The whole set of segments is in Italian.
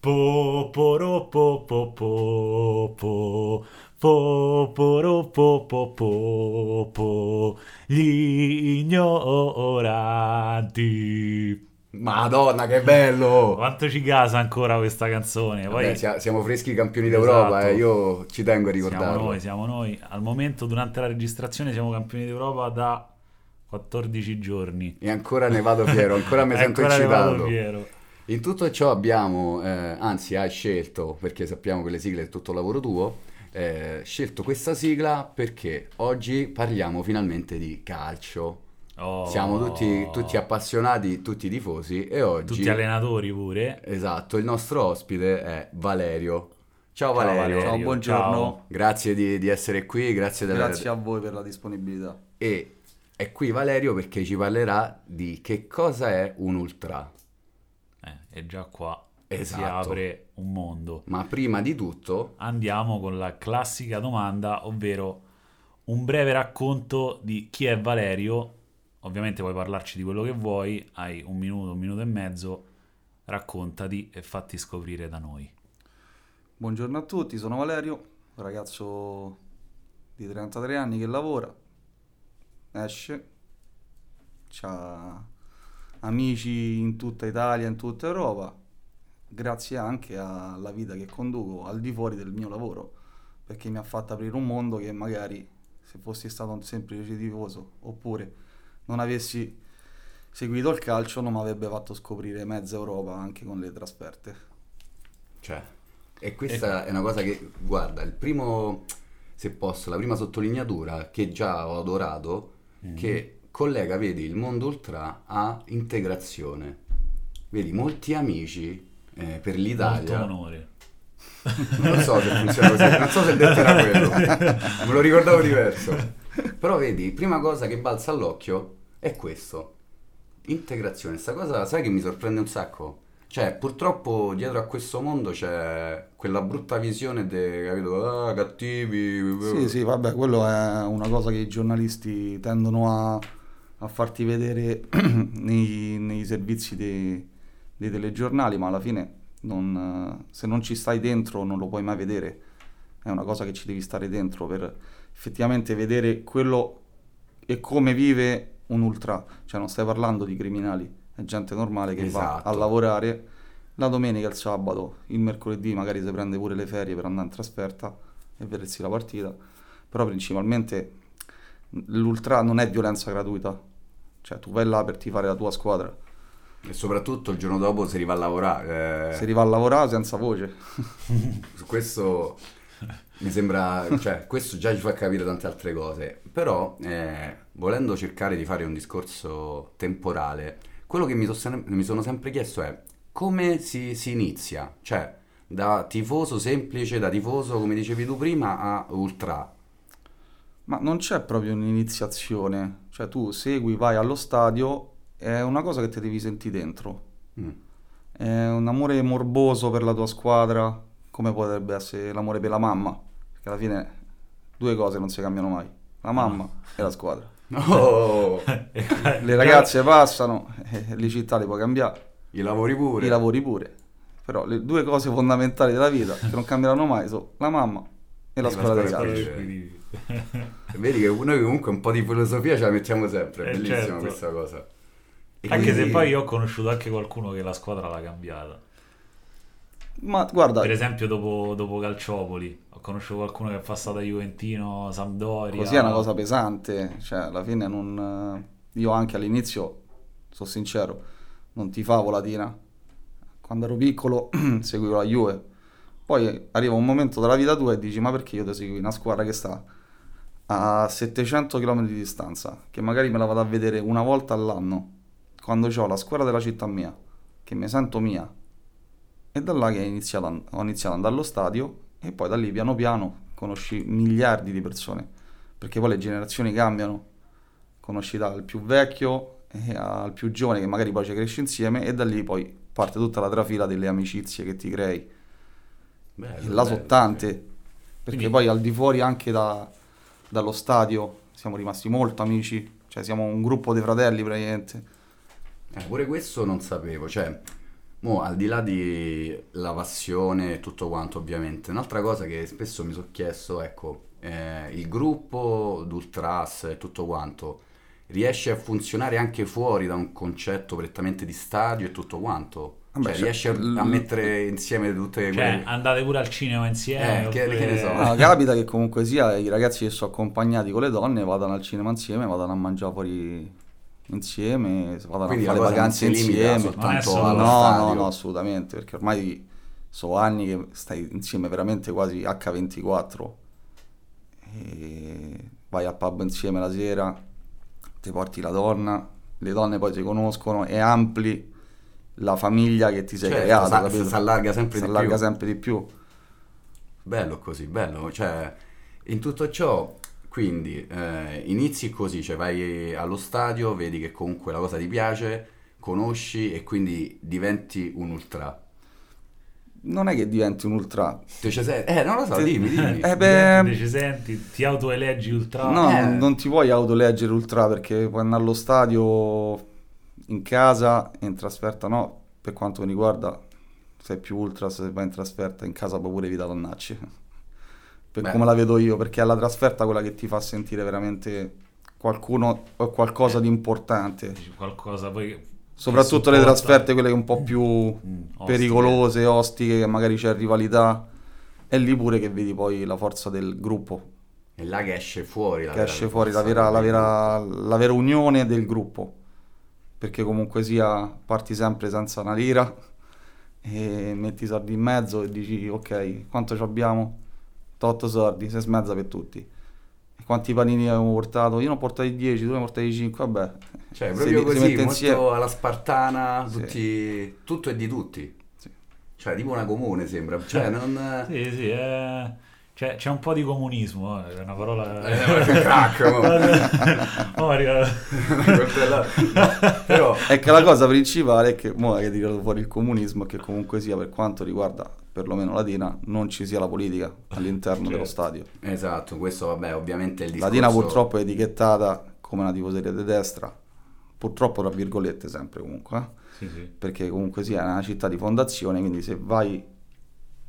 Po poro po po po po po poro po po po po gli ignoranti Madonna che bello! Quanto ci casa ancora questa canzone? Poi... Vabbè, siamo freschi campioni d'Europa, eh, esatto. eh, io ci tengo a ricordarlo. Siamo noi, siamo noi. Al momento, durante la registrazione, siamo campioni d'Europa da 14 giorni. E ancora ne vado fiero, ancora mi sento ancora eccitato. In tutto ciò abbiamo, eh, anzi hai scelto, perché sappiamo che le sigle è tutto lavoro tuo, eh, scelto questa sigla perché oggi parliamo finalmente di calcio. Oh. Siamo tutti, tutti appassionati, tutti tifosi e oggi... Tutti allenatori pure. Esatto, il nostro ospite è Valerio. Ciao, Ciao, Valerio. Valerio. Ciao, buongiorno. ciao. Grazie di, di essere qui, grazie della... Grazie a voi per la disponibilità. E è qui Valerio perché ci parlerà di che cosa è un ultra. E già qua si Esatto. apre un mondo. Ma prima di tutto, Andiamo con la classica domanda, ovvero un breve racconto di chi è Valerio. Ovviamente puoi parlarci di quello che vuoi, hai un minuto, un minuto e mezzo, raccontati e fatti scoprire da noi. Buongiorno a tutti, sono Valerio, un ragazzo di 33 anni che lavora, esce, ha amici in tutta Italia, in tutta Europa, grazie anche alla vita che conduco al di fuori del mio lavoro, perché mi ha fatto aprire un mondo che magari se fossi stato un semplice tifoso oppure non avessi seguito il calcio non mi avrebbe fatto scoprire mezza Europa anche con le trasferte. cioè, e questa è una cosa che, guarda, il primo, se posso, la prima sottolineatura che già ho adorato, che collega, vedi, il mondo ultra a integrazione. Vedi, molti amici eh, per Molto l'Italia... onore. Non so se funziona così, non so se il detto era quello, me lo ricordavo diverso. Però vedi, prima cosa che balza all'occhio è questo. Integrazione, sta cosa sai che mi sorprende un sacco? Cioè, purtroppo dietro a questo mondo c'è quella brutta visione de, capito, ah, cattivi. Sì, sì, vabbè, quello è una cosa che i giornalisti tendono a, a farti vedere nei, nei servizi dei, dei telegiornali, ma alla fine non, se non ci stai dentro non lo puoi mai vedere. È una cosa che ci devi stare dentro per effettivamente vedere quello e come vive un ultra. Cioè non stai parlando di criminali, è gente normale che va Esatto. a lavorare la domenica, il sabato, il mercoledì magari si prende pure le ferie per andare in trasferta e vedersi la partita. Però principalmente l'ultra non è violenza gratuita. Cioè tu vai là per tifare la tua squadra. E soprattutto il giorno dopo si riva a lavorare. eh, Se arriva a lavorare senza voce. Su questo mi sembra, cioè, questo già ci fa capire tante altre cose. Però, eh, volendo cercare di fare un discorso temporale, quello che mi, so- sem- mi sono sempre chiesto è come si, si inizia? Cioè, da tifoso semplice, da tifoso, come dicevi tu prima, a ultra. Ma non c'è proprio un'iniziazione. Cioè tu segui, vai allo stadio, è una cosa che ti devi sentire dentro. Mm. È un amore morboso per la tua squadra, come potrebbe essere l'amore per la mamma. Perché alla fine due cose non si cambiano mai. La mamma e la squadra. Oh, Le ragazze passano, e le città le puoi cambiare, i lavori pure. i lavori pure. Però le due cose fondamentali della vita che non cambieranno mai sono la mamma e la E la scuola dei scuola calci. dei Vedi che noi comunque un po' di filosofia ce la mettiamo sempre, è Eh, bellissima certo. questa cosa. E Anche se quindi- poi io ho conosciuto anche qualcuno che la squadra l'ha cambiata. Ma guarda, Per esempio dopo, dopo Calciopoli, ho conosciuto qualcuno che è passato a Juventino, Sampdoria. Così è una cosa pesante, cioè alla fine non... Io anche all'inizio, sono sincero, non tifavo Latina. Quando ero piccolo seguivo la Juve. Poi arriva un momento della vita tua e dici ma perché io ti segui una squadra che sta a 700 km di distanza, che magari me la vado a vedere una volta all'anno, quando ho la squadra della città mia, che mi sento mia. E da là che ho iniziato, ad andare allo stadio e poi da lì piano piano conosci miliardi di persone perché poi le generazioni cambiano, conosci dal più vecchio e al più giovane che magari poi ci cresci insieme e da lì poi parte tutta la trafila delle amicizie che ti crei. Bello, E là sono bello, tante, sì. perché Quindi- poi al di fuori anche da- dallo stadio siamo rimasti molto amici, cioè siamo un gruppo di fratelli praticamente. Eh, pure questo non sapevo, cioè Mo, al di là di la passione e tutto quanto, ovviamente, un'altra cosa che spesso mi sono chiesto, ecco, eh, il gruppo d'Ultras e tutto quanto riesce a funzionare anche fuori da un concetto prettamente di stadio e tutto quanto? Vabbè, cioè, cioè, riesce a, l- a mettere insieme tutte Cioè, quelle... andate pure al cinema insieme. Eh, che- oppure- che ne so. No, capita che comunque sia i ragazzi che sono accompagnati con le donne vadano al cinema insieme, vadano a mangiare fuori insieme, vadano Quindi a fare vacanze insieme. Soltanto No, no, no, assolutamente, perché ormai sono anni che stai insieme veramente quasi H24 e vai al pub insieme la sera, ti porti la donna, le donne poi si conoscono e ampli la famiglia che ti sei Certo, creato, sa- si allarga sempre Si di allarga più. sempre di più. Bello così, bello. Cioè, in tutto ciò, quindi, eh, inizi così, cioè vai allo stadio, vedi che comunque la cosa ti piace, conosci e quindi diventi un ultra. Non è che diventi un ultra, Te ci sei? Eh, non lo so, Te- dimmi, dimmi. Eh, beh- Te ci senti, ti autoeleggi ultra. No, Eh. non- ti puoi autoleggere ultra perché puoi andare allo stadio in casa e in trasferta no. Per quanto mi riguarda, sei più ultra se vai in trasferta, in casa puoi pure evitare annacci. Per Beh. come la vedo io, perché è la trasferta quella che ti fa sentire veramente qualcuno o qualcosa di importante. Qualcosa poi... Soprattutto che le supporta- trasferte, quelle un po' più Mm, pericolose, ostiche, che magari c'è rivalità. È lì pure che vedi poi la forza del gruppo. E là che esce fuori la che vera esce fuori la vera, la, vera, la vera unione del gruppo. Perché comunque sia, parti sempre senza una lira e metti i soldi in mezzo e dici ok, quanto ci abbiamo? 8 soldi, sei smezza per tutti. E quanti panini abbiamo portato? Io ne ho portati 10, tu ne hai portati 5, vabbè. Cioè, Si- proprio si così, mette molto insieme. alla spartana, Sì. tutti... tutto è di tutti. Sì. Cioè, tipo una comune sembra. Cioè, non... Sì, sì, è- c'è, c'è un po' di comunismo, eh, è una parola... Eh, crack. Oh. Però... Che la cosa principale è che, mo che tirato fuori il comunismo, è che comunque sia per quanto riguarda perlomeno Latina, non ci sia la politica all'interno dello Certo. stadio. Esatto, questo vabbè, ovviamente è il La discorso... Latina purtroppo è etichettata come una tifoseria di destra, purtroppo tra virgolette sempre comunque, eh, Sì, sì. perché comunque sia una città di fondazione, quindi se vai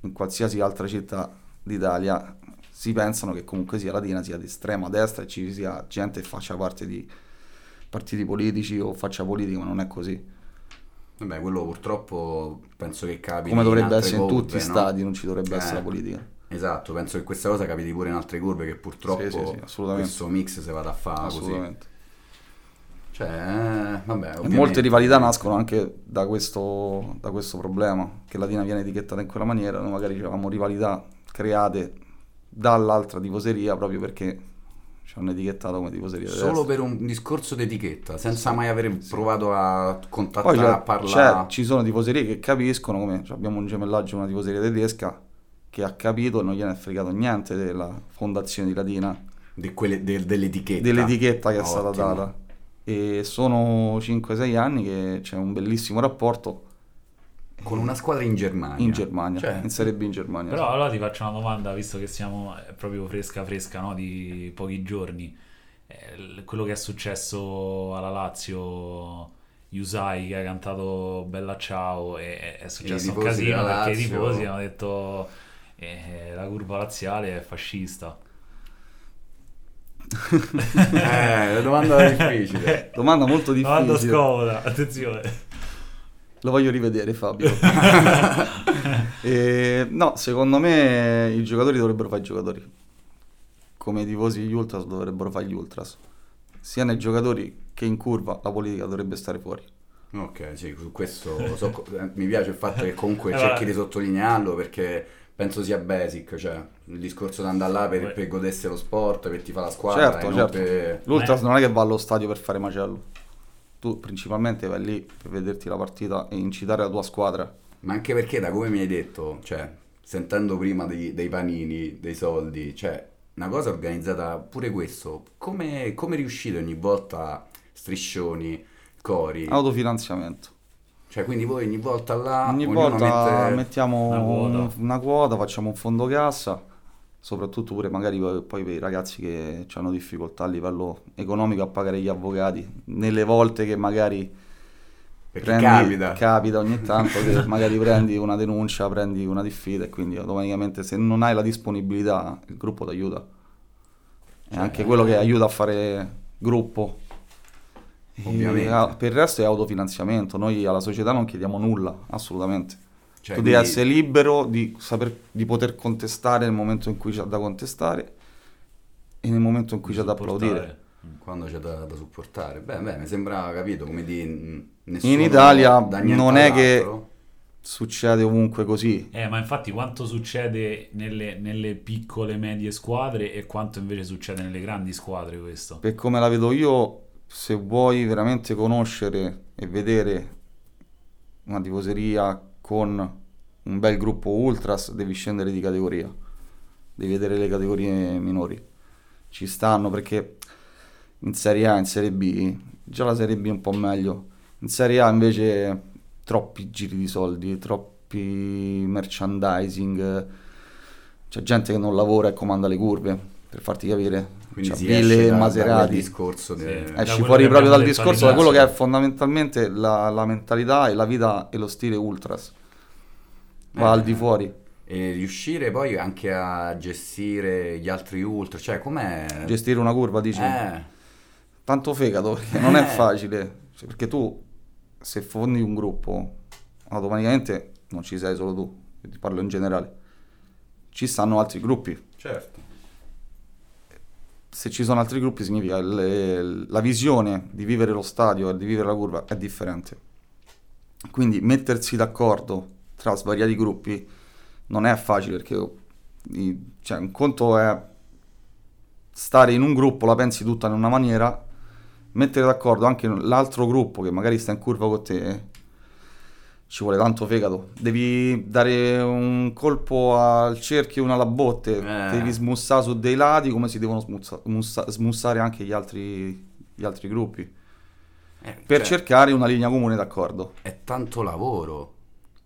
in qualsiasi altra città d'Italia si pensano che comunque sia Latina sia di estrema destra e ci sia gente che faccia parte di partiti politici o faccia politica, ma non è così. Vabbè, quello purtroppo penso che capiti Come dovrebbe in essere in curve, tutti gli no? stati, non ci dovrebbe Eh, essere la politica. Esatto, penso che questa cosa capiti pure in altre curve che purtroppo Sì, sì, sì, questo mix si vada a fare così. Cioè, eh, vabbè, molte rivalità nascono anche da questo, da questo problema, che Latina viene etichettata in quella maniera, noi magari avevamo rivalità create dall'altra tifoseria proprio perché ci hanno etichettato come tifoseria Solo per un discorso di etichetta, senza mai aver provato a contattare, a parlare. ci sono tifoserie che capiscono, come cioè, abbiamo un gemellaggio, una tifoseria tedesca che ha capito e non gliene è fregato niente della fondazione di Latina, di quelle- del- dell'etichetta. dell'etichetta che è stata Ottimo. data. E sono 5-6 anni che c'è un bellissimo rapporto Con una squadra in Germania. in Germania, Cioè, in Serie B in Germania. Però allora ti faccio una domanda, visto che siamo è proprio fresca fresca, no? Di pochi giorni. Eh, quello che è successo alla Lazio, Yusai che ha cantato Bella Ciao, e è successo un casino perché i tifosi hanno detto eh, la curva laziale è fascista. Eh, la domanda è difficile. Domanda molto Domanda difficile. scomoda, attenzione. Lo voglio rivedere Fabio. E, no, secondo me i giocatori dovrebbero fare i giocatori. Come i tifosi degli Ultras dovrebbero fare gli Ultras. Sia nei giocatori che in curva la politica dovrebbe stare fuori. Ok, sì, su questo so- eh, mi piace il fatto che comunque Eh, cerchi di sottolinearlo perché penso sia basic, cioè il discorso di andare là per, per godersi lo sport, per ti fa la squadra certo, certo. per- L'Ultras Ma- non è che va allo stadio per fare macello. Tu principalmente vai lì per vederti la partita e incitare la tua squadra. Ma anche perché da come mi hai detto, cioè, sentendo prima dei, dei panini, dei soldi, cioè, una cosa organizzata pure questo, come, come riuscite ogni volta striscioni, cori? Autofinanziamento. Cioè, quindi voi ogni volta là, Ogni volta mette... mettiamo una quota. un- una quota, facciamo un fondo cassa, soprattutto pure magari poi per i ragazzi che hanno difficoltà a livello economico a pagare gli avvocati, nelle volte che magari prendi- capita. capita ogni tanto che magari prendi una denuncia, prendi una diffida e quindi automaticamente se non hai la disponibilità il gruppo ti aiuta. È Cioè, anche quello che aiuta a fare gruppo. Ovviamente. per il resto è autofinanziamento, noi alla società non chiediamo nulla, assolutamente. Cioè, tu devi quindi- essere libero di, saper, di poter contestare nel momento in cui c'è da contestare e nel momento in cui c'è da applaudire. Quando c'è da, da supportare. Beh, beh, mi sembra capito come di nessuno In Italia non è che-. Succede ovunque così. Eh, ma infatti quanto succede nelle, nelle piccole medie squadre e quanto invece succede nelle grandi squadre questo? Per come la vedo io, se vuoi veramente conoscere e vedere una tifoseria con un bel gruppo ultras, devi scendere di categoria. Devi vedere le categorie minori. Ci stanno perché in Serie A, in Serie B, già la Serie B è un po' meglio. In Serie A invece troppi giri di soldi, troppi merchandising. C'è gente che non lavora e comanda le curve, per farti capire. Quindi C'è si Ville esce e Maserati. discorso Sì. de- Eh, Esci fuori proprio dal discorso, da quello che è fondamentalmente la, la mentalità e la vita e lo stile ultras. Va Eh, al di fuori. E riuscire poi anche a gestire gli altri ultra, cioè com'è... Gestire una curva, dici? Eh, Tanto fegato, perché non è Eh. facile. Cioè, perché tu, se fondi un gruppo, automaticamente non ci sei solo tu, ti parlo in generale. Ci stanno altri gruppi. certo. Se ci sono altri gruppi significa le- la visione di vivere lo stadio e di vivere la curva è differente. Quindi mettersi d'accordo tra svariati gruppi non è facile perché cioè, un conto è stare in un gruppo, la pensi tutta in una maniera, mettere d'accordo anche l'altro gruppo che magari sta in curva con te, ci vuole tanto fegato. Devi dare un colpo al cerchio e una alla botte, Eh. devi smussare su dei lati come si devono smuzza- mussa- smussare anche gli altri, gli altri gruppi. Eh, Per cioè, cercare una linea comune d'accordo. È tanto lavoro.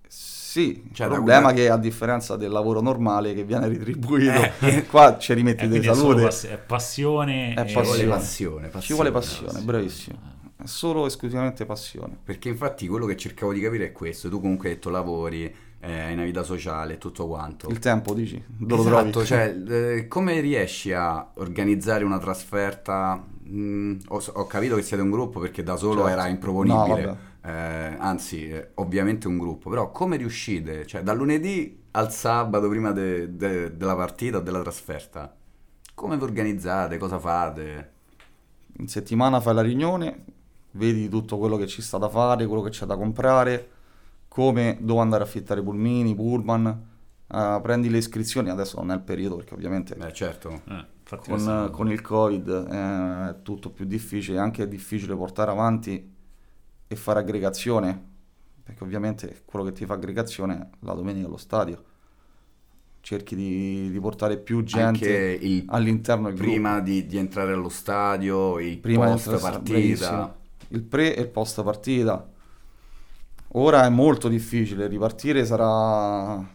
Sì, Cioè, il problema è che a differenza del lavoro normale che viene retribuito, Eh. qua ci rimetti Eh, di quindi è, pass- è passione. È Ci passione. vuole passione, passione. Ci vuole passione, passione. bravissimo. Solo esclusivamente passione. Perché infatti quello che cercavo di capire è questo. Tu comunque hai detto lavori, eh, hai una vita sociale e tutto quanto. Il tempo, dici? Dove lo Esatto, trovi? cioè, eh, come riesci a organizzare una trasferta? Mm, ho, ho capito che siete un gruppo perché da solo Certo. era No, improponibile. vabbè. Eh, anzi, eh, ovviamente un gruppo, però come riuscite? Cioè, dal lunedì al sabato prima de- de- della partita o della trasferta? Come vi organizzate? Cosa fate? In settimana fai la riunione, vedi tutto quello che ci sta da fare, quello che c'è da comprare, come, dove andare a affittare i pulmini, pullman, eh, prendi le iscrizioni, adesso non è il periodo perché ovviamente Beh, certo. Eh, con, una- con il covid eh, è tutto più difficile, anche è difficile portare avanti e fare aggregazione, perché ovviamente quello che ti fa aggregazione è la domenica allo stadio. Cerchi di, di portare più gente il all'interno del gruppo. prima di, di entrare allo stadio, il Prima post partita. Il pre e il post partita. Ora è molto difficile, ripartire sarà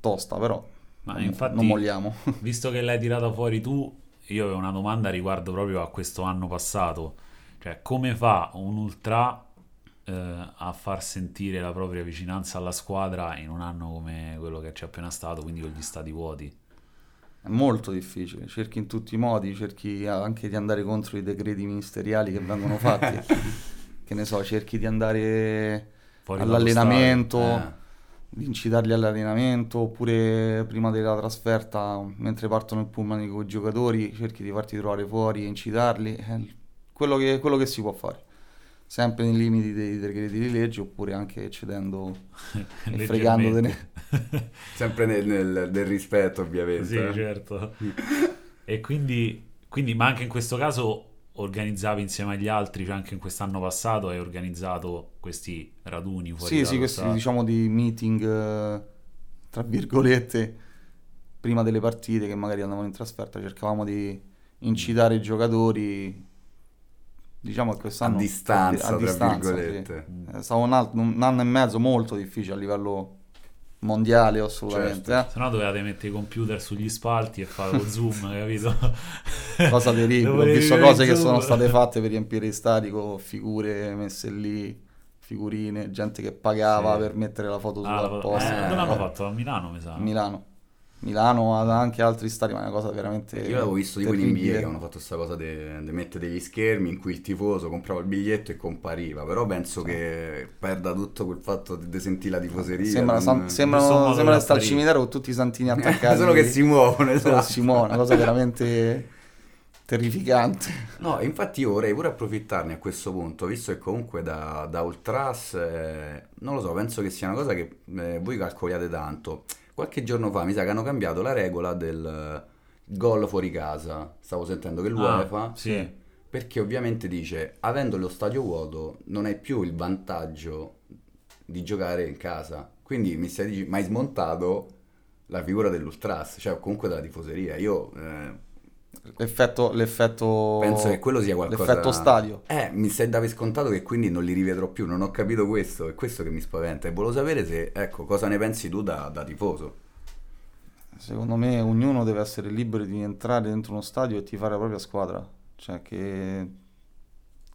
tosta, però Ma non, infatti- non molliamo. Visto che l'hai tirata fuori tu, io avevo una domanda riguardo proprio a questo anno passato. Cioè, come fa un ultra eh, a far sentire la propria vicinanza alla squadra in un anno come quello che c'è appena stato, quindi con gli stati vuoti? È molto difficile, cerchi in tutti i modi, cerchi anche di andare contro i decreti ministeriali che vengono fatti. che ne so, cerchi di andare Fuori all'allenamento, Eh. di incitarli all'allenamento, oppure prima della trasferta, mentre partono il pullman con i giocatori, cerchi di farti trovare fuori e incitarli. È quello che, quello che si può fare. Sempre nei limiti dei decreti di legge, oppure anche eccedendo e fregandotene. Sempre nel, nel- nel rispetto, ovviamente. Sì, certo. e quindi, quindi, ma anche in questo caso organizzavi insieme agli altri, cioè anche in quest'anno passato hai organizzato questi raduni fuori Sì, sì, questi stadio. diciamo di meeting, eh, tra virgolette, prima delle partite che magari andavano in trasferta, cercavamo di incitare i giocatori, diciamo che A quest'anno... distanza, a tra distanza, sì. virgolette. È stato un, al- un anno e mezzo molto difficile a livello mondiale assolutamente. Certo. Se no dovevate mettere i computer sugli spalti e fare lo zoom, capito? eh. Cosa terribile, ho visto cose che sono state fatte per riempire i stadi con figure messe lì, figurine, gente che pagava Sì. per mettere la foto sulla Ah, posta. eh, dove l'hanno Eh, fatto? A Milano, mi sa. a Milano. Milano ha anche altri stadi, ma è una cosa veramente Io l'avevo visto tipo in NBA che avevano fatto questa cosa di mettere degli schermi in cui il tifoso comprava il biglietto e compariva, però penso che perda tutto quel fatto di, sentire la tifoseria. Sembra, non- sembra di stare al cimitero con tutti i santini attaccati. Solo che si muovono, Solo esatto. si muovono, una cosa veramente terrificante. No, infatti io vorrei pure approfittarne a questo punto, visto che comunque da, da Ultras, eh, non lo so, penso che sia una cosa che eh, voi calcoliate tanto. Qualche giorno fa mi sa che hanno cambiato la regola del eh, gol fuori casa. Stavo sentendo che l'UEFA, Ah, sì. perché ovviamente dice, avendo lo stadio vuoto, non hai più il vantaggio di giocare in casa. Quindi mi stai dicendo, ma hai smontato la figura dell'Ultras, cioè comunque della tifoseria. Io... eh, L'effetto, l'effetto, Penso che quello sia qualcosa. l'effetto stadio. Eh, mi stai da per scontato che quindi non li rivedrò più. Non ho capito questo. È questo che mi spaventa. E volevo sapere se, ecco, cosa ne pensi tu da, da tifoso. Secondo me ognuno deve essere libero di entrare dentro uno stadio e tifare la propria squadra. Cioè che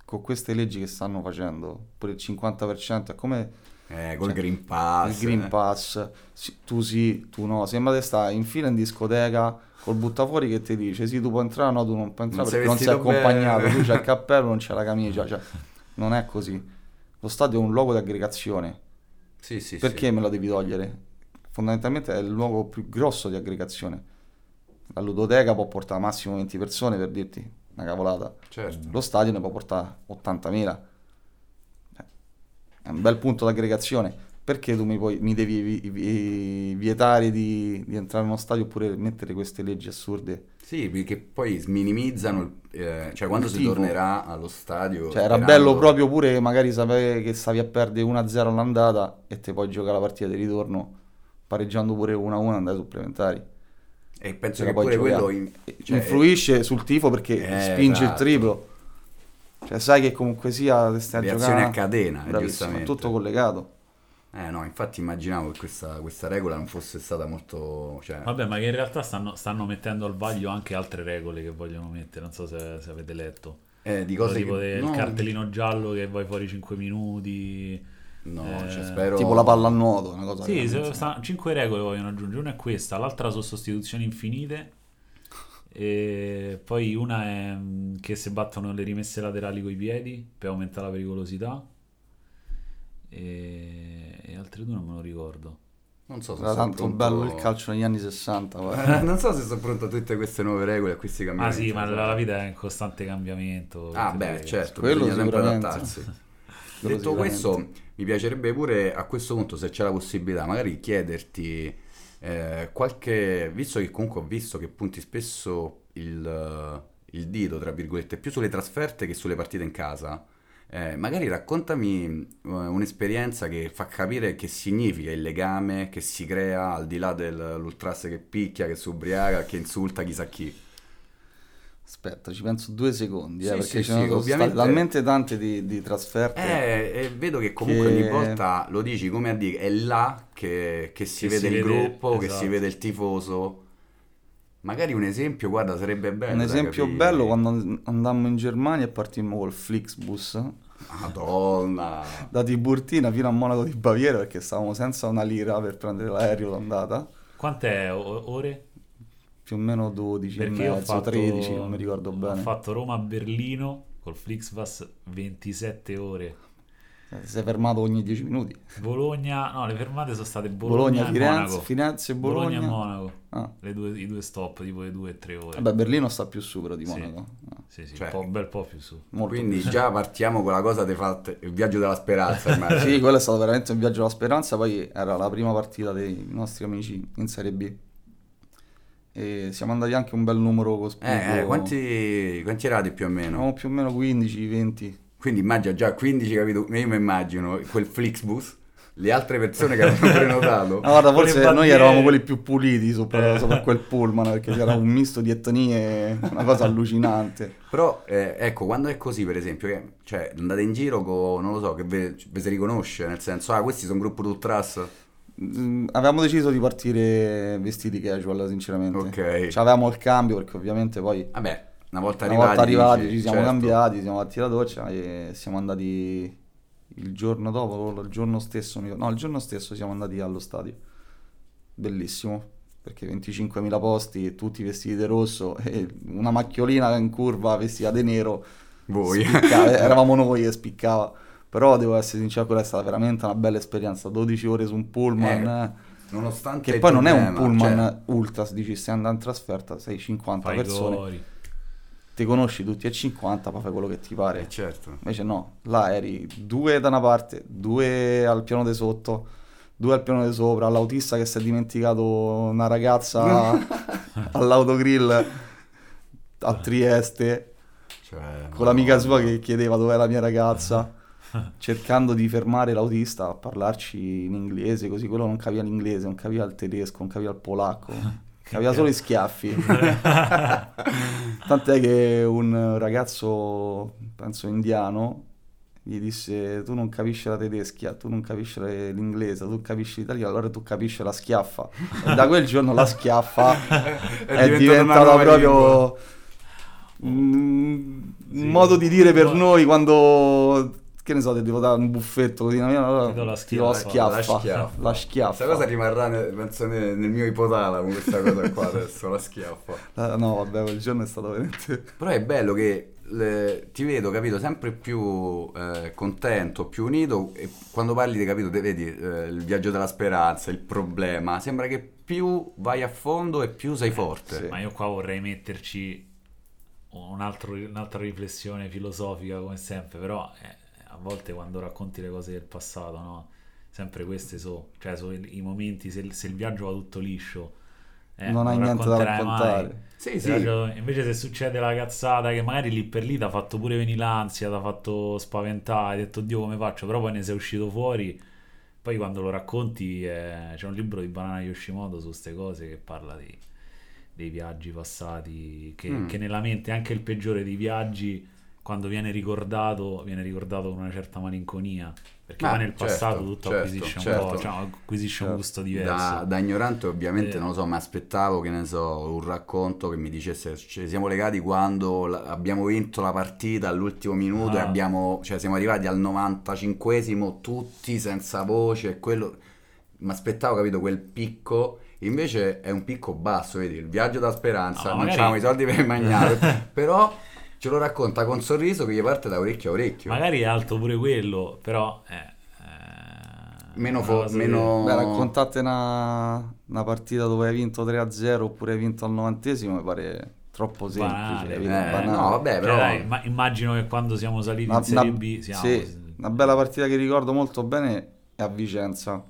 con queste leggi che stanno facendo, pure il 50% è come Eh, col Cioè, Green Pass. il Green. Pass, tu sì, tu no. Sembra che stai in fila in discoteca col buttafuori che ti dice sì, tu puoi entrare, no, tu non puoi entrare Non perché non sei accompagnato, bene. tu c'hai il cappello, non c'è la camicia, cioè, non è così. Lo stadio è un luogo di aggregazione. Sì, sì, Perché sì. me la devi togliere? Fondamentalmente è il luogo più grosso di aggregazione. La ludoteca può portare massimo 20 persone per dirti una cavolata. Certo. Lo stadio ne può portare 80.000. È un bel punto di aggregazione. Perché tu mi, puoi- mi devi vi- vi- vietare di, di entrare in uno stadio oppure mettere queste leggi assurde? Sì, perché poi minimizzano, il- eh, cioè quando Il si tornerà allo stadio. Cioè, era sperando- bello proprio pure magari sapere che stavi a perdere 1-0 all'andata e te poi giocare la partita di ritorno pareggiando pure 1-1 andare ai supplementari. E penso che giocare. quello in- cioè, influisce sul tifo perché Eh, spinge il esatto. triplo. Cioè, sai che comunque sia stai a Reazione giocare- a catena, giustamente. tutto collegato. Eh no, infatti immaginavo che questa, questa regola non fosse stata molto... Cioè, Vabbè, ma che in realtà stanno, stanno mettendo al vaglio anche altre regole che vogliono mettere. Non so se, se avete letto. eh, di cose tipo che... del no, cartellino giallo che vai fuori 5 minuti. No, Eh, cioè, spero... Tipo la palla a nuoto, una cosa Sì, veramente- se- sta- cinque regole vogliono aggiungere. Una è questa, l'altra sono sostituzioni infinite. E poi una è mm, che se battono le rimesse laterali coi piedi per aumentare la pericolosità. E, e altre due non me lo ricordo. Non so se Era sono tanto pronto- bello il calcio negli anni 60. guarda. Eh, non so se sono pronto a tutte queste nuove regole, a questi Ah cambiamenti. sì, ma la, la vita è in costante cambiamento. Ah beh, certo, Quello bisogna sempre adattarsi. Detto questo, mi piacerebbe pure a questo punto, se c'è la possibilità, magari chiederti eh, qualche... Visto che comunque ho visto che punti spesso il, il dito, tra virgolette, più sulle trasferte che sulle partite in casa, eh, magari raccontami eh, un'esperienza che fa capire che significa il legame che si crea al di là dell'ultras che picchia, che si ubriaca, che insulta chissà chi. Aspetta, ci penso due secondi, eh, Sì, perché sì, ci sono sì, talmente tante di, di trasferte. Eh, e vedo che comunque Che- ogni volta lo dici come a dire, è là che, che si Che vede si il vede- gruppo, che si esatto. vede il tifoso. Magari un esempio, guarda, sarebbe bello. Un esempio capire. bello quando andammo in Germania e partimmo col Flixbus Madonna. da Tiburtina fino a Monaco di Baviera perché stavamo senza una lira per prendere l'aereo l'andata, Quant'è o- ore? Più o meno 12 e Perché ho mezzo, fatto 13, non mi ricordo Ho bene. fatto Roma-Berlino col Flixbus 27 ore. Eh, Si è fermato ogni 10 minuti. Bologna, no, le fermate sono state Bologna, Bologna, e Firenze, Monaco. Firenze e Bologna. Bologna e Monaco. Ah. Le due- I due stop, tipo le due e tre ore. Vabbè, Berlino sta più su però di Sì. Monaco. Ah, Sì, sì, Cioè- un, po', un bel po' più su. molto Quindi più. già partiamo con la cosa di fatte, il viaggio della speranza. Sì, quello è stato veramente un viaggio alla speranza. Poi era la prima partita dei nostri amici in Serie B. E siamo andati anche un bel numero cospicuo. Eh, eh, quanti, quanti erate più o meno? Eravamo più o meno 15, 20. Quindi immagina già 15, capito? Io mi immagino quel Flixbus, le altre persone che avevano prenotato. No, guarda, forse noi eravamo quelli più puliti sopra, Eh. sopra quel pullman perché c'era un misto di etnie, una cosa allucinante. Però, eh, ecco, quando è così, per esempio, che, cioè, andate in giro con, non lo so, che ve, ve si riconosce, nel senso, ah, questi sono un gruppo Mm, Avevamo deciso di partire vestiti casual, sinceramente. ok. Cioè, avevamo il cambio perché ovviamente poi Vabbè, una volta una arrivati, volta arrivati dici, ci siamo certo. cambiati, siamo fatti la doccia e siamo andati il giorno dopo, il giorno stesso, no, il giorno stesso siamo andati allo stadio. Bellissimo, perché 25.000 posti, tutti vestiti di rosso e una macchiolina in curva vestita di nero. Voi. spiccava, eravamo noi che spiccava. Però devo essere sincero, quella è stata veramente una bella esperienza. 12 ore su un pullman. Eh, eh, Nonostante che poi non è un pullman cioè, ultra, dici stai andando in trasferta, sei 50 Fai persone, gori. ti conosci tutti e 50, poi fai quello che ti pare. eh, certo. Invece no, là eri due da una parte, due al piano di sotto, due al piano di sopra, l'autista che si è dimenticato una ragazza all'autogrill a Trieste, Cioè, con l'amica no, sua no. che chiedeva dov'è la mia ragazza, cercando di fermare l'autista a parlarci in inglese, così quello non capiva l'inglese, non capiva il tedesco, non capiva il polacco, capiva solo i schiaffi. Tant'è che un ragazzo, penso indiano, gli disse tu non capisci la tedesca, tu non capisci le- l'inglese, tu capisci l'italiano, allora tu capisci la schiaffa. E da quel giorno la schiaffa è, diventata una diventata proprio un modo di dire per noi quando, che ne so, ti devo dare un buffetto così, allora Ti do la ti do la schiaffa. schiaffa. La schiaffa. La schiaffa. Questa cosa rimarrà nel, penso nel, nel mio ipotalamo, questa cosa qua adesso, la schiaffa. Eh, No, vabbè, quel giorno è stato veramente... Però è bello che le- ti vedo, capito, sempre più eh, contento, più unito e quando parli, di, capito, te vedi eh, il viaggio della speranza, il problema, sembra che più vai a fondo e più sei forte. Sì. Ma io qua vorrei metterci un altro- un'altra riflessione filosofica come sempre, però eh, volte quando racconti le cose del passato, no? Sempre queste sono, cioè sono i, i momenti, se, se il viaggio va tutto liscio, eh, non hai niente da raccontare. Sì, sì. viaggio- invece se succede la cazzata che magari lì per lì ti ha fatto pure venire l'ansia, ti ha fatto spaventare, hai detto Dio come faccio, però poi ne sei uscito fuori, poi quando lo racconti eh, c'è un libro di Banana Yoshimoto su queste cose che parla di, dei viaggi passati, che, Mm. che nella mente anche il peggiore dei viaggi, quando viene ricordato, viene ricordato con una certa malinconia, perché Ah, poi nel certo, passato tutto certo, acquisisce un certo. po', cioè, acquisisce un Certo. gusto diverso. Da, da ignorante ovviamente Eh. non lo so, mi aspettavo che ne so, un racconto che mi dicesse ci siamo legati quando la- abbiamo vinto la partita all'ultimo minuto e Ah. abbiamo, cioè siamo arrivati al 95esimo tutti senza voce e quello mi aspettavo capito quel picco invece è un picco basso vedi il viaggio da speranza No, non abbiamo i soldi per mangiare però ce lo racconta con sorriso che gli parte da orecchio a orecchio Magari è alto pure quello, però... eh, eh, Meno fo- meno- Beh, raccontate una, una partita dove hai vinto 3-0 oppure hai vinto al novantesimo mi pare troppo semplice. Banale. capito? Eh, Banale. no, vabbè, Cioè, però dai, ma immagino che quando siamo saliti Una, in Serie una- B siamo... sì, una bella partita che ricordo molto bene è a Vicenza.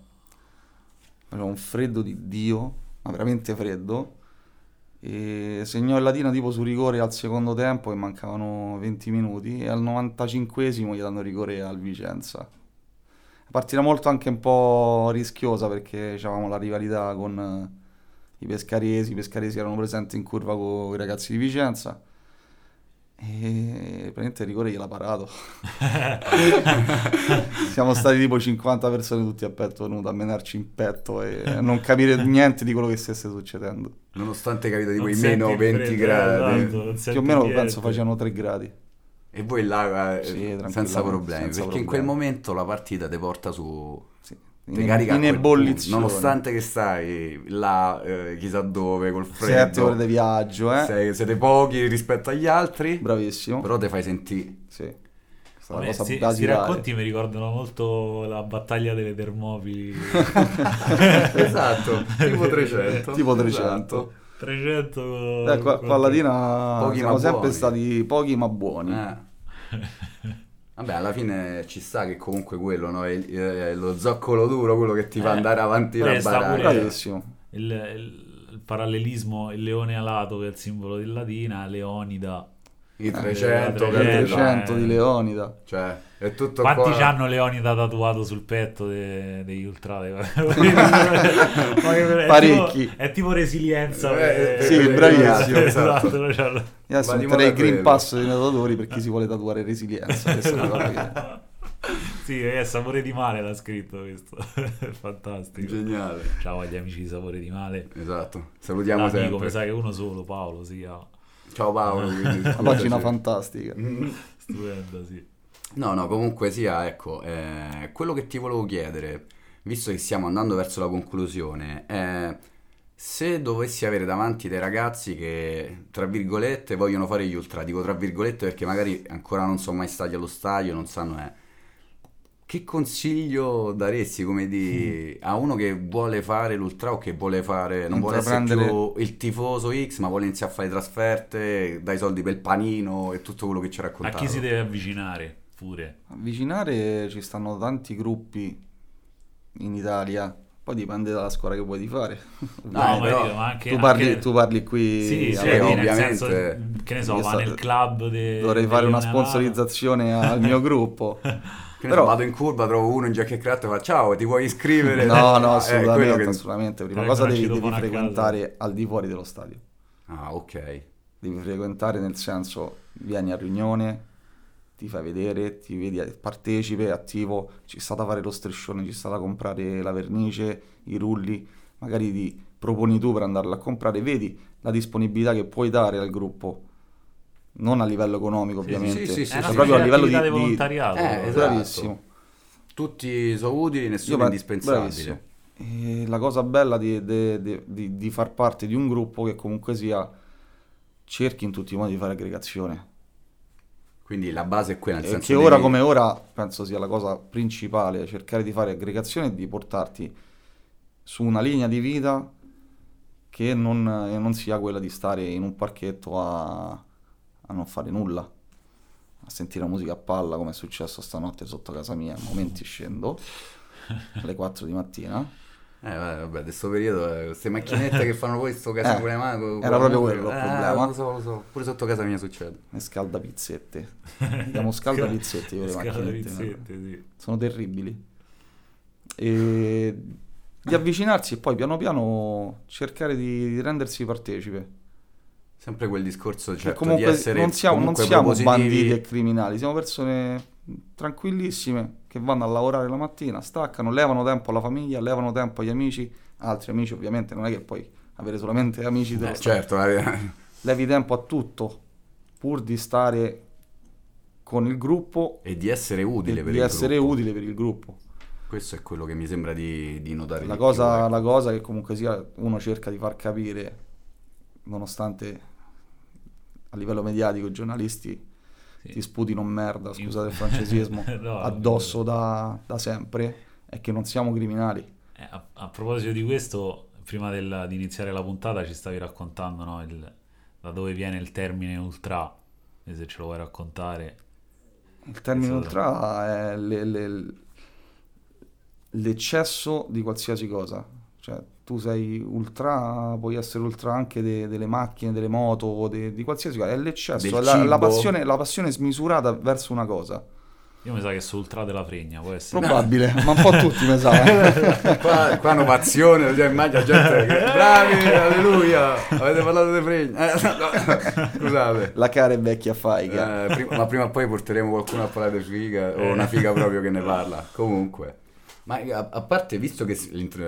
Era un freddo di Dio, ma veramente freddo. E segnò il Latina tipo su rigore al secondo tempo e mancavano 20 minuti e al 95esimo gli danno rigore al Vicenza. Partita molto anche un po' rischiosa perché avevamo la rivalità con i pescaresi, i pescaresi erano presenti in curva con i ragazzi di Vicenza e praticamente il rigore gliel'ha parato. Siamo stati tipo 50 persone tutti a petto venuti a menarci in petto e a non capire niente di quello che stesse succedendo. nonostante capito di quei meno il 20 freddo, gradi esatto, Più o meno niente. penso facevano 3 gradi. E voi là eh, Sì, senza problemi, senza perché in quel problemi. momento la partita ti porta su... In, carica in quel ebollizione. punto, Nonostante che stai là, eh, chissà dove, col 7 freddo, ore di viaggio, eh? sei- siete pochi rispetto agli altri, Bravissimo. però te fai sentire. Sì. Questa è A una me cosa basilare. racconti mi ricordano molto la battaglia delle Termopili. esatto, tipo 300. Tipo 300. esatto. 300 con- Eh, qua, siamo ma sempre buoni. stati pochi ma buoni. Eh. Vabbè, alla fine ci sta che comunque quello, no? È, è lo zoccolo duro, quello che ti fa Eh, andare avanti barare. pure- Bravissimo. il, il- il parallelismo, il leone alato che è il simbolo di Latina, Leonida. I 300, Eh, Il Eh, 300 eh. di Leonida. Cioè, è tutto Quanti qua. c'hanno Leonida tatuato sul petto de- degli ultra? Parecchi. tipo- È tipo resilienza. Eh, per- sì, per- bravissimo, esatto. esatto, cioè- adesso metterei moda Green. Pass dei tatuatori per chi si vuole tatuare resilienza. Sì, è sapore di male l'ha scritto questo. È fantastico. Geniale. Ciao agli amici di sapore di male. Esatto. Salutiamo L'amico, sempre. mi sa che uno solo, Paolo si chiama. Ciao Paolo. quindi, Una pagina fantastica. Stupenda, sì. No, no, comunque sia, ecco, eh, quello che ti volevo chiedere, visto che stiamo andando verso la conclusione, è se dovessi avere davanti dei ragazzi che, tra virgolette, vogliono fare gli ultra, dico tra virgolette perché magari ancora non sono mai stati allo stadio, non sanno, eh, che consiglio daresti come di, a uno che vuole fare l'ultra o che vuole fare, non vuole essere più il tifoso X, ma vuole iniziare a fare trasferte, dai soldi per il panino e tutto quello che ci ha A raccontato? chi si deve avvicinare pure? Avvicinare ci stanno tanti gruppi in Italia, poi dipende dalla scuola che vuoi di fare. No, ma però io ma anche, tu, parli, anche- tu parli qui Sì, sì, a sì, Roma. nel ovviamente. senso, che ne so, va nel club de- dovrei fare una sponsorizzazione al mio gruppo. Però- vado in curva, trovo uno in giacca e cravatta e fa ciao, ti vuoi iscrivere? No, no, Eh, assolutamente, che- assolutamente. Prima Eh, cosa devi, devi frequentare al di fuori dello stadio. Ah, ok. Devi frequentare nel senso, vieni a riunione, ti fai vedere, ti vedi partecipe, attivo, ci sta da fare lo striscione, ci sta da comprare la vernice, i rulli, magari ti proponi tu per andarla a comprare, vedi la disponibilità che puoi dare al gruppo, non a livello economico Sì, ovviamente, sì, sì, sì, È sì. proprio a livello di... di volontariato. Eh, esatto. Bravissimo. Tutti sono utili, Io nessuno è pe- indispensabile. la cosa bella di- di- di- di far parte di un gruppo che comunque sia cerchi in tutti i modi di fare aggregazione. Quindi la base è quella, nel E senso che ora devi- come ora penso sia la cosa principale, cercare di fare aggregazione e di portarti su una linea di vita che non, non sia quella di stare in un parchetto a, a non fare nulla, a sentire la musica a palla come è successo stanotte sotto casa mia, a momenti scendo alle 4 di mattina. Eh, vabbè, in questo periodo, eh, queste macchinette che fanno poi sto casino Eh, con le mani. con- era proprio quello il Eh, problema. lo so, lo so, pure sotto casa mia succede. E scalda pizzette. Diamo scalda pizzette le macchinette. pizzette, sì. Sono terribili. E di avvicinarsi e poi piano piano cercare di, di rendersi partecipe. Sempre quel discorso, Che certo, comunque di essere non siamo, non siamo banditi e criminali, siamo persone tranquillissime che vanno a lavorare la mattina, staccano, levano tempo alla famiglia, levano tempo agli amici, altri amici ovviamente, non è che puoi avere solamente amici dello Eh, stadio. certo, la- levi tempo a tutto pur di stare con il gruppo e di essere utile per di il essere gruppo. utile per il gruppo. Questo è quello che mi sembra di, di notare La di cosa, più, ecco. la cosa che comunque sia uno cerca di far capire, nonostante a livello mediatico i giornalisti Sì. ti sputino merda, scusate il francesismo, No, addosso da, da sempre, è che non siamo criminali. Eh, a, a proposito di questo, prima del- di iniziare la puntata ci stavi raccontando no, il- da dove viene il termine ultra, e se ce lo vuoi raccontare. Il termine Esatto. ultra è le- le- l'eccesso di qualsiasi cosa. Cioè, tu sei ultra, puoi essere ultra anche de- delle macchine, delle moto, de- di qualsiasi cosa. È l'eccesso, è la, la passione, la passione smisurata verso una cosa. Io mi sa che sono ultra della fregna, può essere. Probabile, ma un po' tutti mi sa. eh. qua, qua hanno passione, cioè, immagina gente che bravi, alleluia, avete parlato di fregna. Eh, no, scusate. La cara è vecchia faiga. Eh, prima- ma prima o poi porteremo qualcuno a parlare di figa o una figa proprio che ne parla. Comunque, ma a, a parte visto che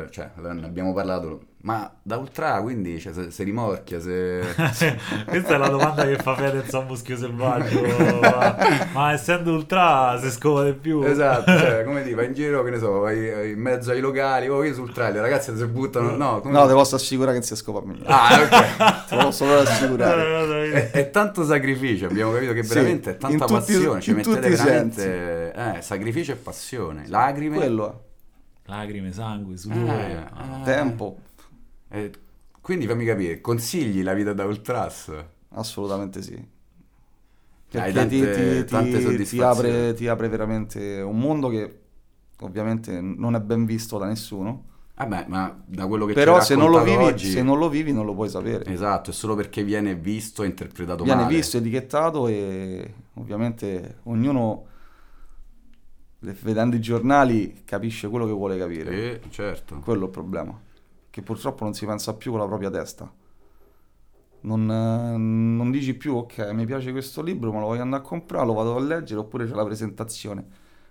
cioè, ne abbiamo parlato, ma da ultra quindi cioè, se, se rimorchia, se Questa è la domanda che fa Fedez a Muschio Selvaggio. ma, ma essendo ultra si scova di più. esatto, cioè, come dire, vai in giro, che ne so, vai in mezzo ai locali, oh io sul ultra, le ragazze si buttano, no, come No, ti posso assicurare che si scopa a me. Ah, ok. Te lo posso proprio assicurare. è, è tanto sacrificio, abbiamo capito che Sì, veramente è tanta passione, ci mettete veramente eh, sacrificio e passione, lacrime, Quello è. Lacrime, sangue, sudore. Eh, Ah. eh. Tempo. Eh, quindi fammi capire, consigli la vita da ultras? Assolutamente sì. Hai Perché ti, tante- ti- ti- ti soddisfazioni. apre, ti apre veramente un mondo che ovviamente non è ben visto da nessuno. Vabbè, ma da quello che Però hai se non, lo vivi, oggi, se non lo vivi non lo puoi sapere. esatto, è solo perché viene visto e interpretato Viene male. visto, etichettato e ovviamente ognuno vedendo i giornali capisce quello che vuole capire. Eh, certo. Quello è il problema. Che purtroppo non si pensa più con la propria testa. Non, eh, non dici più, ok, mi piace questo libro, ma lo voglio andare a comprare, lo vado a leggere, oppure c'è la presentazione.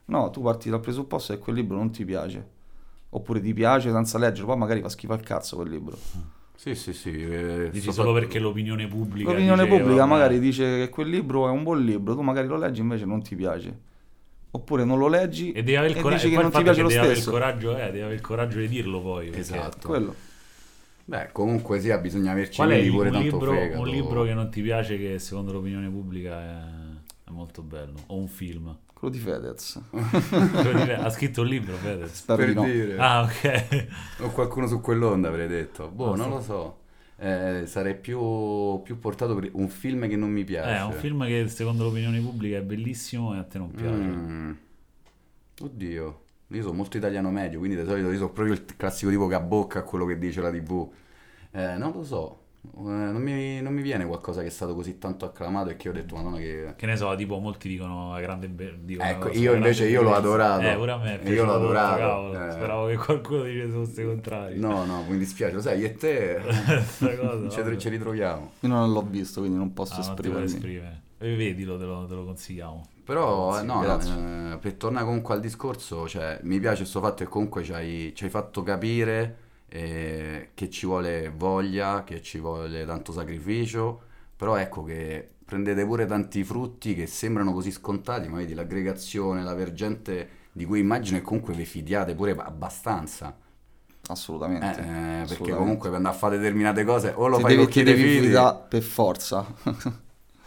No, tu parti dal presupposto che quel libro non ti piace. Oppure ti piace senza leggerlo, poi magari fa schifo al cazzo quel libro. Sì, sì, sì. eh, Dici solo perché l'opinione pubblica. L'opinione dice, pubblica vabbè, magari dice che quel libro è un buon libro, tu magari lo leggi invece non ti piace. Oppure non lo leggi E devi avere il coraggio, dici che non ti piace che lo devi avere il stesso. coraggio, eh, devi avere il coraggio di dirlo poi. Esatto. Quello. Beh, comunque sia, bisogna averci Qual è pure un tanto libro, fegato. un libro che non ti piace che secondo l'opinione pubblica è, è molto bello? O un film? Quello di Fedez. Ha scritto un libro, Fedez? Spero Per di no. dire. Ah, ok. O qualcuno su quell'onda avrei detto. Boh, Non non so. lo so. Eh, sarei più, più portato per un film che non mi piace. È un film che secondo l'opinione pubblica è bellissimo e a te non piace. Mm. Oddio, io sono molto italiano medio, quindi di solito io sono proprio il classico tipo che abbocca a quello che dice la TV. Eh, non lo so, Eh, non, mi, non mi viene qualcosa che è stato così tanto acclamato e che ho detto, madonna che... Che ne so, tipo molti dicono la grande be- dicono Ecco, la io invece io l'ho adorato. Eh, pure a me è Io l'ho adorato, cavolo. eh. Speravo che qualcuno dicesse fosse contrario. No, no, mi dispiace, lo sai, io e te cosa, ci, ci ritroviamo. Io non l'ho visto, quindi non posso Ah, esprimermi. esprimere. E vedilo, te lo, te lo consigliamo. Però, Sì, no, no, eh, per tornare comunque al discorso, cioè, mi piace questo fatto che comunque ci hai, ci hai fatto capire eh, che ci vuole voglia, che ci vuole tanto sacrificio, però ecco che prendete pure tanti frutti che sembrano così scontati, ma vedi l'aggregazione, la vergente di cui immagino che comunque vi fidiate pure abbastanza, Assolutamente. Eh, eh, perché assolutamente. comunque per andare a fare determinate cose o lo ti fai devi, ti devi fidare per forza.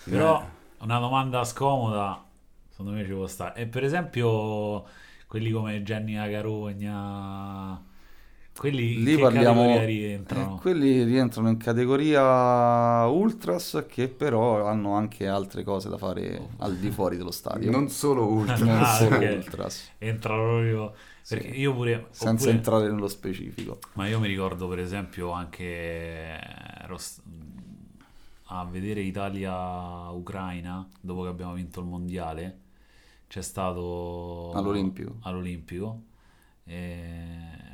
Però Eh. una domanda scomoda, secondo me ci può stare. E per esempio quelli come Gianni Carogna, quelli Lì in che parliamo. categoria rientrano? eh, quelli rientrano in categoria ultras che però hanno anche altre cose da fare al di fuori dello stadio. non solo ultra. Non Ah, solo ok. ultras, Entrano proprio... Perché io pure... senza oppure- entrare nello specifico. Ma io mi ricordo per esempio anche s- a vedere Italia-Ucraina dopo che abbiamo vinto il mondiale. C'è stato All'Olimpico. all'Olimpico, e,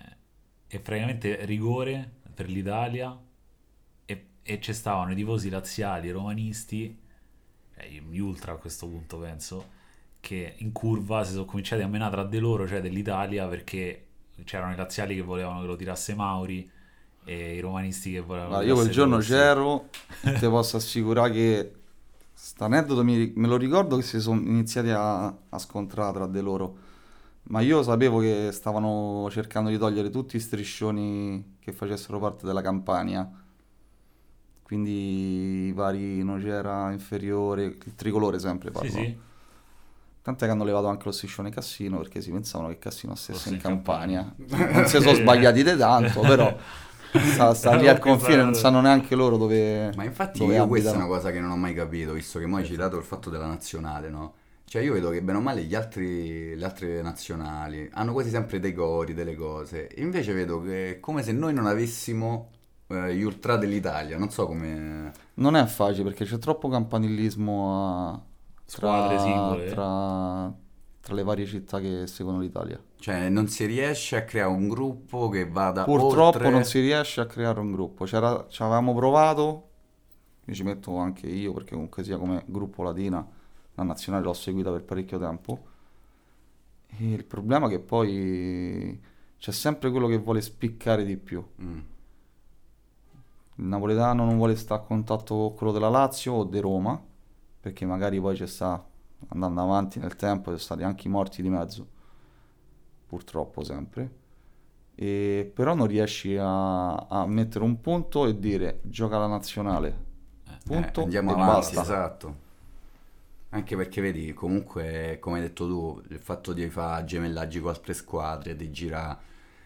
e praticamente rigore per l'Italia e, e ci stavano i tifosi razziali e romanisti, eh, gli ultra a questo punto penso, che in curva si sono cominciati a menare tra di loro, cioè dell'Italia, perché c'erano i razziali che volevano che lo tirasse Mauri e i romanisti che volevano che io quel giorno Rossi. c'ero, ti posso assicurare che st'aneddoto mi- me lo ricordo che si sono iniziati a, a scontrare tra di loro, ma io sapevo che stavano cercando di togliere tutti i striscioni che facessero parte della campagna, quindi i vari Nocera inferiore, il tricolore sempre Sì, parlo. sì. Tant'è che hanno levato anche lo striscione Cassino perché si pensavano che Cassino stesse in campagna. Non si sono sbagliati di tanto, però sta, sta lì al confine, non sanno neanche loro dove, Ma infatti dove io questa è abitano. una cosa che non ho mai capito, visto che mo hai citato il fatto della nazionale, no? Cioè io vedo che bene o male gli altri, le altre nazionali hanno quasi sempre dei cori, delle cose. Invece vedo che è come se noi non avessimo eh, gli ultra dell'Italia, non so come... Non è facile perché c'è troppo campanilismo a- Squadre tra, singole. tra, tra le varie città che seguono l'Italia. Cioè non si riesce a creare un gruppo che vada Purtroppo oltre... non si riesce a creare un gruppo. C'era, ci avevamo provato, mi ci metto anche io perché comunque sia come gruppo Latina, la nazionale l'ho seguita per parecchio tempo. E il problema è che poi c'è sempre quello che vuole spiccare di più. Mm. Il napoletano non vuole stare a contatto con quello della Lazio o di Roma, perché magari poi ci sta andando avanti nel tempo, ci sono stati anche i morti di mezzo, purtroppo sempre. E però non riesci a, a mettere un punto e dire gioca la nazionale, punto Eh, andiamo e avanti, basta. esatto. Anche perché vedi, comunque, come hai detto tu, il fatto di fare gemellaggi con altre squadre, di girare,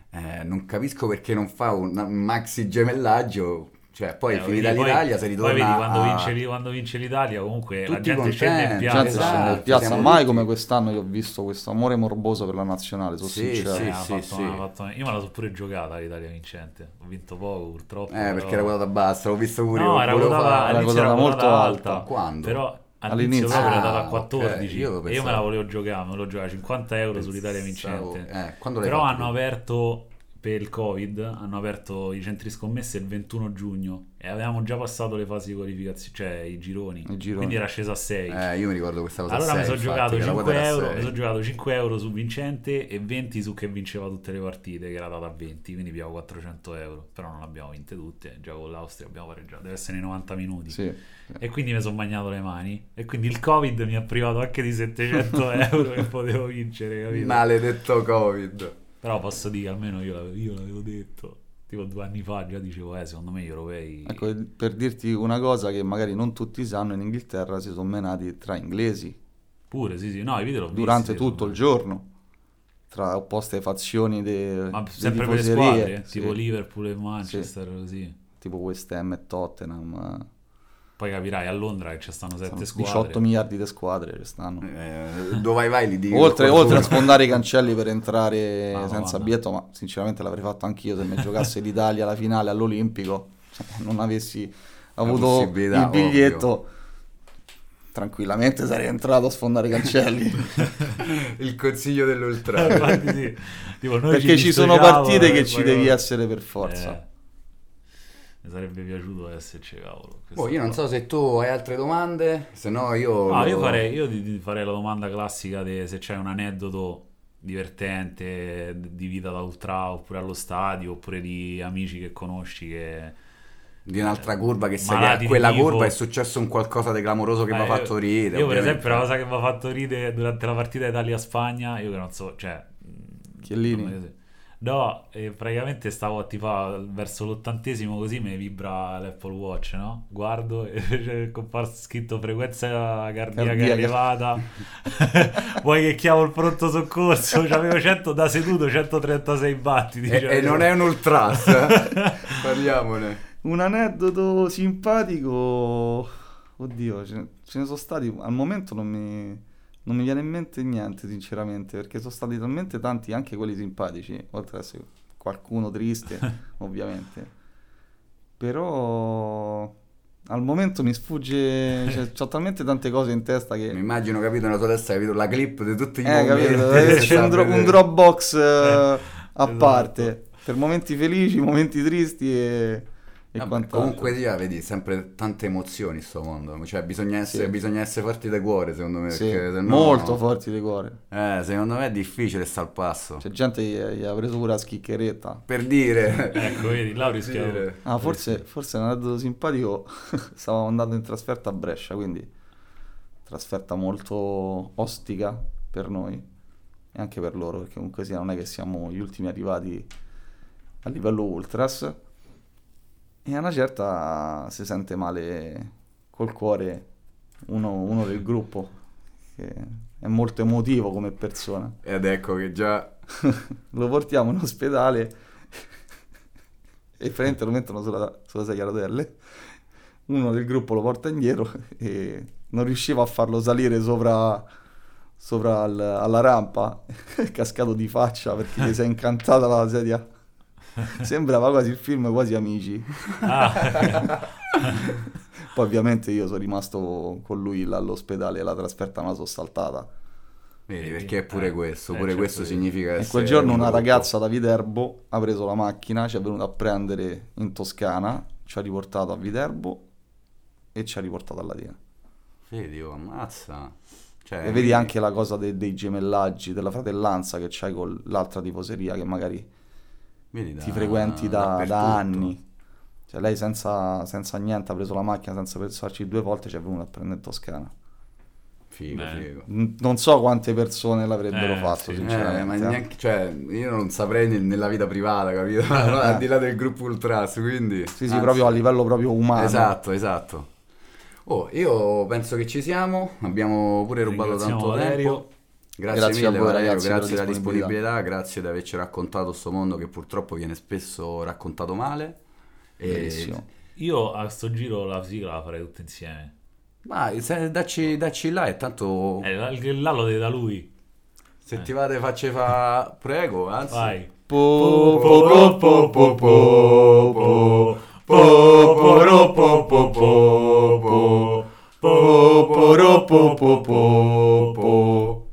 eh, non capisco perché non fa un maxi gemellaggio, cioè poi Eh, finita vedi, poi- l'Italia si ritorna Poi vedi quando, a- vince, quando vince l'Italia, comunque la Tutti gente scende in contenti, La piazza. gente scende in Esatto, piazza, mai tutti- come quest'anno io ho visto questo amore morboso per la nazionale, sono Sì, sincero. sì. Eh, sì. una- ha fatto Io me la so pure giocata l'Italia vincente. Ho vinto poco purtroppo. Eh, perché però- era quotata bassa, l'ho visto pure No, io, era quotata, era quotata molto alta. alta. Quando? Però all'inizio All'inizio. proprio era Ah, data a ok, 14. io e io me pensavo- la volevo giocare, me lo giocavo a 50 euro sull'Italia Pensavo- vincente. eh, Però hanno aperto per il Covid hanno aperto i centri scommesse il 21 giugno e avevamo già passato le fasi di qualificazione, cioè i gironi. I gironi. Quindi era sceso a 6. Eh, io mi ricordo questa cosa. allora a mi sei, sono giocato, che la quota 5 era euro, sei. mi sono giocato 5 euro su vincente e 20 su che vinceva tutte le partite, che era data a 20, quindi abbiamo 400 euro. Però non abbiamo vinte tutte, già con l'Austria abbiamo pareggiato, deve essere nei 90 minuti. Sì. E quindi mi sono bagnato le mani. E quindi il Covid mi ha privato anche di 700 euro che potevo vincere, capito? Maledetto Covid. Però posso dire, almeno io l'avevo, io l'avevo detto. Tipo due anni fa già dicevo, eh, secondo me gli europei... Ecco, per dirti una cosa che magari non tutti sanno, in Inghilterra si sono menati tra inglesi Pure, sì, sì. No, i video l'ho durante visti, tutto il giorno, tra opposte fazioni de, Ma sempre per le squadre, sì, tipo Liverpool e Manchester, così. tipo West Ham e Tottenham. Poi capirai a Londra che ci stanno Sono sette 18 squadre. miliardi di squadre ci stanno. Eh, dove vai vai li dico. Oltre, oltre a sfondare i cancelli per entrare Ma senza Madonna. biglietto, ma sinceramente l'avrei fatto anch'io se mi giocasse l'Italia alla finale all'Olimpico, cioè, non avessi avuto il biglietto, tranquillamente sarei entrato a sfondare i cancelli. Il consiglio dell'ultra. Infatti sì. Tipo, noi Perché ci sono dissociamo partite e che poi ci devi essere per forza. Eh, mi sarebbe piaciuto esserci, cavolo. Boh, io non so se tu hai altre domande, se no io... Ah, lo- io farei, io ti- ti farei la domanda classica di se c'è un aneddoto divertente di vita da ultra oppure allo stadio oppure di amici che conosci che Di un'altra curva che Malati a quella tifo. curva è successo un qualcosa di clamoroso che mi ha Eh, fatto ridere. Io, per ovviamente. esempio, la cosa che mi ha fatto ridere durante la partita Italia-Spagna, io che non so, cioè. Chiellini? No, e praticamente stavo tifare verso l'ottantesimo così mi vibra l'Apple Watch, no? Guardo e c'è il comparso scritto frequenza cardiaca Cardiaca. elevata. Vuoi che chiamo il pronto soccorso? C'avevo 100 da seduto, 136 battiti. E, e non è un ultras, eh? parliamone. Un aneddoto simpatico, oddio, ce ne, ce ne sono stati, al momento non mi, non mi viene in mente niente sinceramente, perché sono stati talmente tanti anche quelli simpatici, oltre ad essere qualcuno triste ovviamente, però al momento mi sfugge, cioè, ho talmente tante cose in testa che... Mi immagino, capito, nella tua testa, capito, la clip di tutti gli Eh, capito? Eh, C'è un, dro- un Dropbox eh, a esatto. parte per momenti felici, momenti tristi e, e Vabbè, quant'altro. comunque sia, vedi, sempre tante emozioni in sto mondo. Cioè, bisogna essere, Sì. bisogna essere forti di cuore, secondo me. Sì, perché se no- molto forti di cuore. Eh, secondo me è difficile sta al passo. C'è gente che gli ha preso pure la schiccheretta. Per dire... Ecco, vedi, là dire. Ah, forse, forse è un aneddoto simpatico. Stavamo andando in trasferta a Brescia, quindi trasferta molto ostica per noi e anche per loro, perché comunque sia non è che siamo gli ultimi arrivati a livello ultras. E a una certa si sente male col cuore uno, uno del gruppo, che è molto emotivo come persona. Ed ecco che già... lo portiamo in ospedale e praticamente lo mettono sulla, sulla sedia a rotelle. Uno del gruppo lo porta indietro e non riusciva a farlo salire sopra, sopra al- alla rampa. È cascato di faccia perché gli si è incantata la sedia. Sembrava quasi il film Quasi Amici. Ah, Poi ovviamente io sono rimasto con lui là all'ospedale e la trasferta me la sono saltata. Vedi, perché è pure Eh, questo, eh, pure certo, questo significa E essere quel giorno un una gruppo. ragazza da Viterbo ha preso la macchina, ci è venuta a prendere in Toscana, ci ha riportato a Viterbo e ci ha riportato a Latina. Vedi, oh, ammazza. Cioè, E vedi anche la cosa de- dei gemellaggi, della fratellanza che c'hai con l'altra tifoseria che magari vedi da- ti frequenti da, da anni. Cioè lei senza, senza niente ha preso la macchina, senza pensarci due volte ci è venuta a prendere in Toscana. Figo, Beh. figo. Non so quante persone l'avrebbero Eh, fatto, sì. sinceramente. Eh, ma eh. neanche, cioè, io non saprei nel- nella vita privata, capito? Al di là del gruppo Ultras, quindi... Sì, sì, anzi, proprio a livello proprio umano. Esatto, esatto. Oh, io penso che ci siamo, abbiamo pure rubato tanto Valerio. Grazie, Grazie a mille voi, Valerio, ragazzi, per la grazie della disponibilità. disponibilità, grazie di averci raccontato questo mondo che purtroppo viene spesso raccontato male. E... Io a sto giro la sigla la farei tutta insieme. Se- dacci, dacci là e tanto Eh, là, là lo deve da lui. se ti va te facci fa... Prego, anzi... Vai. Po, po, po, po, po, po, po, po, ro, po, po, po, po, po, po, ro, po, po, po, po.